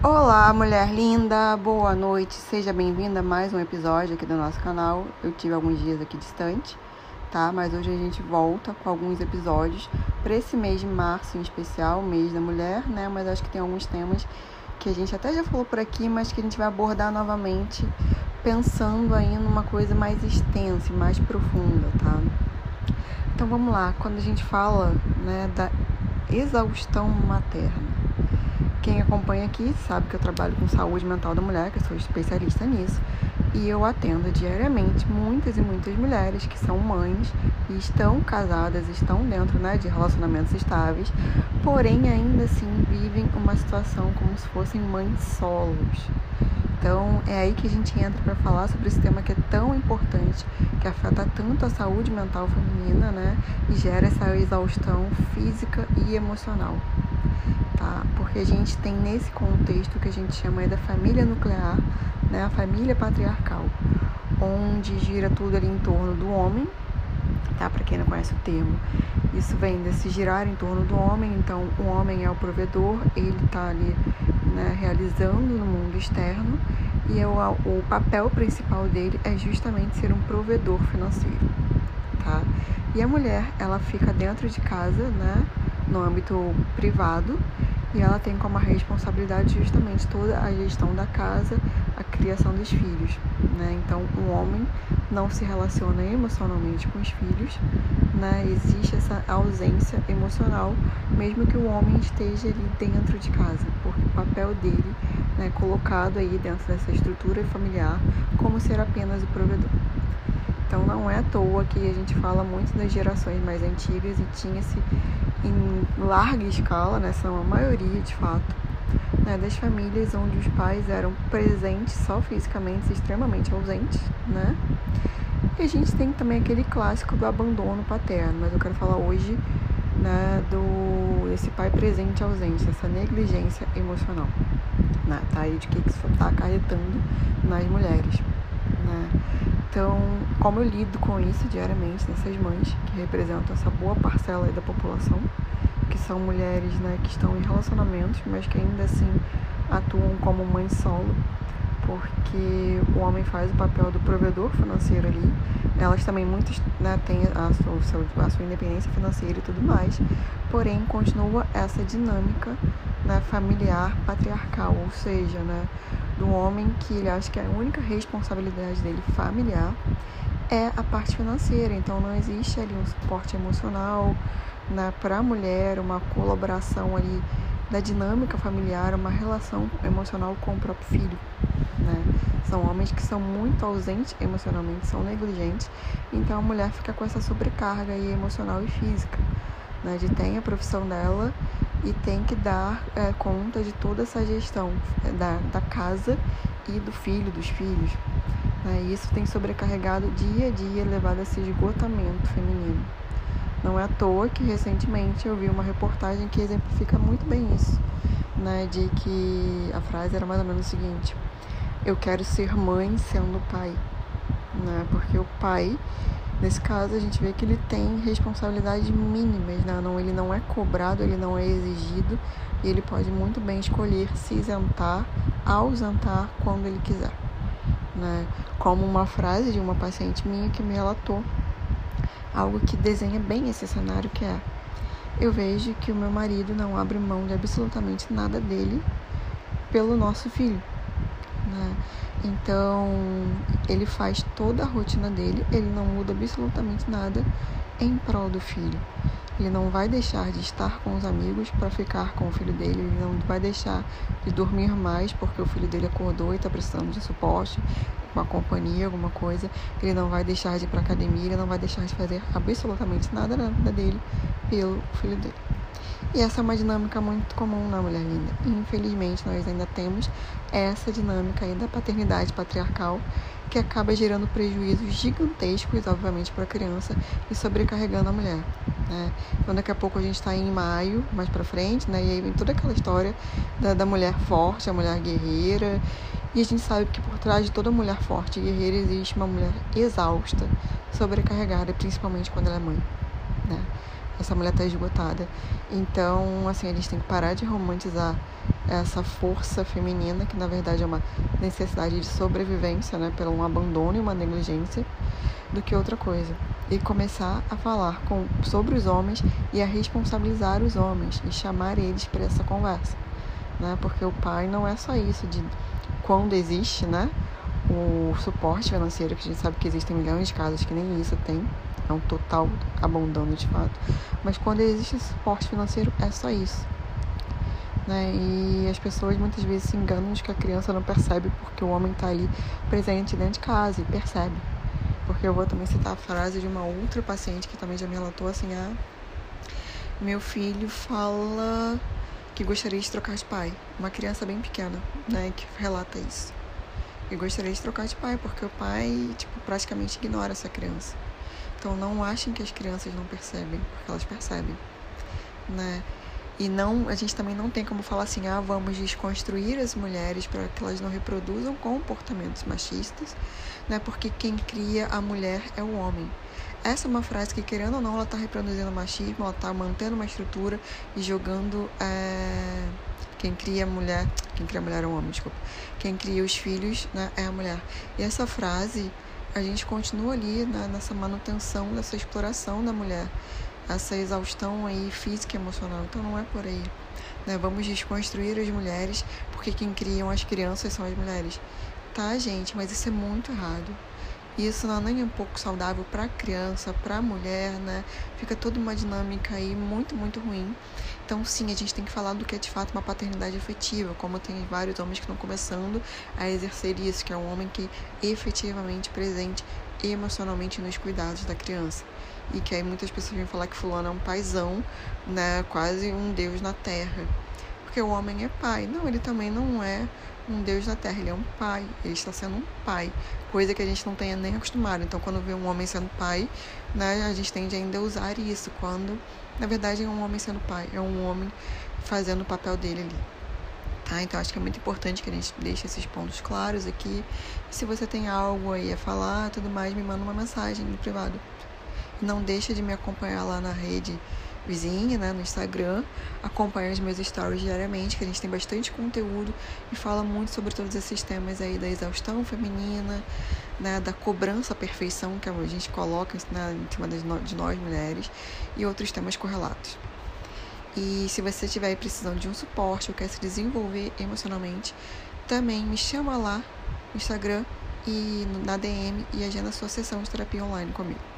Olá, mulher linda, boa noite, seja bem-vinda a mais um episódio aqui do nosso canal. Eu tive alguns dias aqui distante, tá? Mas hoje a gente volta com alguns episódios para esse mês de março em especial, mês da mulher, né? Mas acho que tem alguns temas que a gente até já falou por aqui, mas que a gente vai abordar novamente, pensando aí numa coisa mais extensa e mais profunda, tá? Então vamos lá, quando a gente fala, né, da exaustão materna quem acompanha aqui sabe que eu trabalho com saúde mental da mulher, que eu sou especialista nisso, e eu atendo diariamente muitas e muitas mulheres que são mães e estão casadas, estão dentro né, de relacionamentos estáveis, porém ainda assim vivem uma situação como se fossem mães solos. Então é aí que a gente entra para falar sobre esse tema que é tão importante, que afeta tanto a saúde mental feminina, né? E gera essa exaustão física e emocional tá? Porque a gente tem nesse contexto que a gente chama da família nuclear, né? A família patriarcal, onde gira tudo ali em torno do homem, tá? Para quem não conhece o termo, isso vem desse girar em torno do homem. Então, o homem é o provedor, ele está ali né, realizando no mundo externo e o, o papel principal dele é justamente ser um provedor financeiro, tá? E a mulher, ela fica dentro de casa, né? No âmbito privado e ela tem como responsabilidade justamente toda a gestão da casa, a criação dos filhos. Né? Então, o homem não se relaciona emocionalmente com os filhos, né? existe essa ausência emocional, mesmo que o homem esteja ali dentro de casa, porque o papel dele é né, colocado aí dentro dessa estrutura familiar como ser apenas o provedor. Então não é à toa que a gente fala muito das gerações mais antigas e tinha-se em larga escala, né, são a maioria de fato, né, das famílias onde os pais eram presentes só fisicamente, extremamente ausentes, né? E a gente tem também aquele clássico do abandono paterno, mas eu quero falar hoje né, do esse pai presente ausente, essa negligência emocional, né? Tá aí de que isso está acarretando nas mulheres, né? Então, como eu lido com isso diariamente, nessas mães que representam essa boa parcela da população, que são mulheres né, que estão em relacionamentos, mas que ainda assim atuam como mãe solo, porque o homem faz o papel do provedor financeiro ali. Elas também muitas né, têm a sua, a sua independência financeira e tudo mais, porém continua essa dinâmica né, familiar patriarcal, ou seja, né, do homem que ele acha que a única responsabilidade dele familiar é a parte financeira. Então não existe ali um suporte emocional né, para a mulher, uma colaboração ali da dinâmica familiar, uma relação emocional com o próprio filho. Né? São homens que são muito ausentes emocionalmente, são negligentes, então a mulher fica com essa sobrecarga aí emocional e física, né? de ter a profissão dela e tem que dar é, conta de toda essa gestão é, da, da casa e do filho, dos filhos. Né? E isso tem sobrecarregado dia a dia, levado a esse esgotamento feminino. Não é à toa que recentemente eu vi uma reportagem que exemplifica muito bem isso, né? De que a frase era mais ou menos o seguinte: Eu quero ser mãe sendo pai, né? Porque o pai Nesse caso, a gente vê que ele tem responsabilidades mínimas, né? não, ele não é cobrado, ele não é exigido e ele pode muito bem escolher se isentar, ausentar quando ele quiser. Né? Como uma frase de uma paciente minha que me relatou algo que desenha bem esse cenário que é eu vejo que o meu marido não abre mão de absolutamente nada dele pelo nosso filho. Né? Então, ele faz toda a rotina dele, ele não muda absolutamente nada em prol do filho. Ele não vai deixar de estar com os amigos para ficar com o filho dele, ele não vai deixar de dormir mais porque o filho dele acordou e está precisando de suporte, uma companhia, alguma coisa. Ele não vai deixar de ir para academia, ele não vai deixar de fazer absolutamente nada na vida dele pelo filho dele. E essa é uma dinâmica muito comum na mulher linda. Infelizmente, nós ainda temos essa dinâmica aí da paternidade patriarcal que acaba gerando prejuízos gigantescos, obviamente, para a criança e sobrecarregando a mulher. Né? Então, daqui a pouco a gente está em maio, mais para frente, né? e aí vem toda aquela história da, da mulher forte, a mulher guerreira. E a gente sabe que por trás de toda mulher forte e guerreira existe uma mulher exausta, sobrecarregada, principalmente quando ela é mãe. Né? Essa mulher tá esgotada. Então, assim, a gente tem que parar de romantizar essa força feminina, que na verdade é uma necessidade de sobrevivência, né, pelo um abandono e uma negligência, do que outra coisa. E começar a falar com, sobre os homens e a responsabilizar os homens e chamar eles para essa conversa, né? Porque o pai não é só isso de quando existe, né? O suporte financeiro, que a gente sabe que existem milhões de casos que nem isso tem, é um total abandono de fato. Mas quando existe suporte financeiro, é só isso. Né? E as pessoas muitas vezes se enganam de que a criança não percebe porque o homem está ali presente dentro de casa e percebe. Porque eu vou também citar a frase de uma outra paciente que também já me relatou assim: ah, meu filho fala que gostaria de trocar de pai. Uma criança bem pequena, né, que relata isso. E gostaria de trocar de pai, porque o pai, tipo, praticamente ignora essa criança. Então não achem que as crianças não percebem, porque elas percebem, né? E não, a gente também não tem como falar assim, ah, vamos desconstruir as mulheres para que elas não reproduzam comportamentos machistas, né? Porque quem cria a mulher é o homem. Essa é uma frase que, querendo ou não, ela está reproduzindo machismo, ela está mantendo uma estrutura e jogando. É... Quem cria a mulher. Quem cria a mulher é o homem, desculpa. Quem cria os filhos né, é a mulher. E essa frase, a gente continua ali né, nessa manutenção dessa exploração da mulher essa exaustão aí física e emocional. Então não é por aí. Né? Vamos desconstruir as mulheres, porque quem criam as crianças são as mulheres. Tá, gente, mas isso é muito errado. Isso não é nem um pouco saudável para a criança, para a mulher, né? Fica toda uma dinâmica aí muito, muito ruim. Então, sim, a gente tem que falar do que é de fato uma paternidade efetiva, como tem vários homens que estão começando a exercer isso, que é um homem que efetivamente presente emocionalmente nos cuidados da criança e que aí muitas pessoas vêm falar que fulano é um paizão, né, quase um deus na terra. Porque o homem é pai. Não, ele também não é um deus na terra, ele é um pai, ele está sendo um pai, coisa que a gente não tenha nem acostumado. Então, quando vê um homem sendo pai, né, a gente tende ainda a usar isso, quando na verdade é um homem sendo pai, é um homem fazendo o papel dele ali. Tá? Então acho que é muito importante que a gente deixe esses pontos claros aqui. Se você tem algo aí a falar, tudo mais, me manda uma mensagem no privado. Não deixa de me acompanhar lá na rede vizinha, né, no Instagram. Acompanha os meus stories diariamente, que a gente tem bastante conteúdo e fala muito sobre todos esses temas aí da exaustão feminina, né, da cobrança à perfeição que a gente coloca né, em cima de nós mulheres e outros temas correlatos. E se você estiver precisando de um suporte ou quer se desenvolver emocionalmente, também me chama lá no Instagram e na DM e agenda sua sessão de terapia online comigo.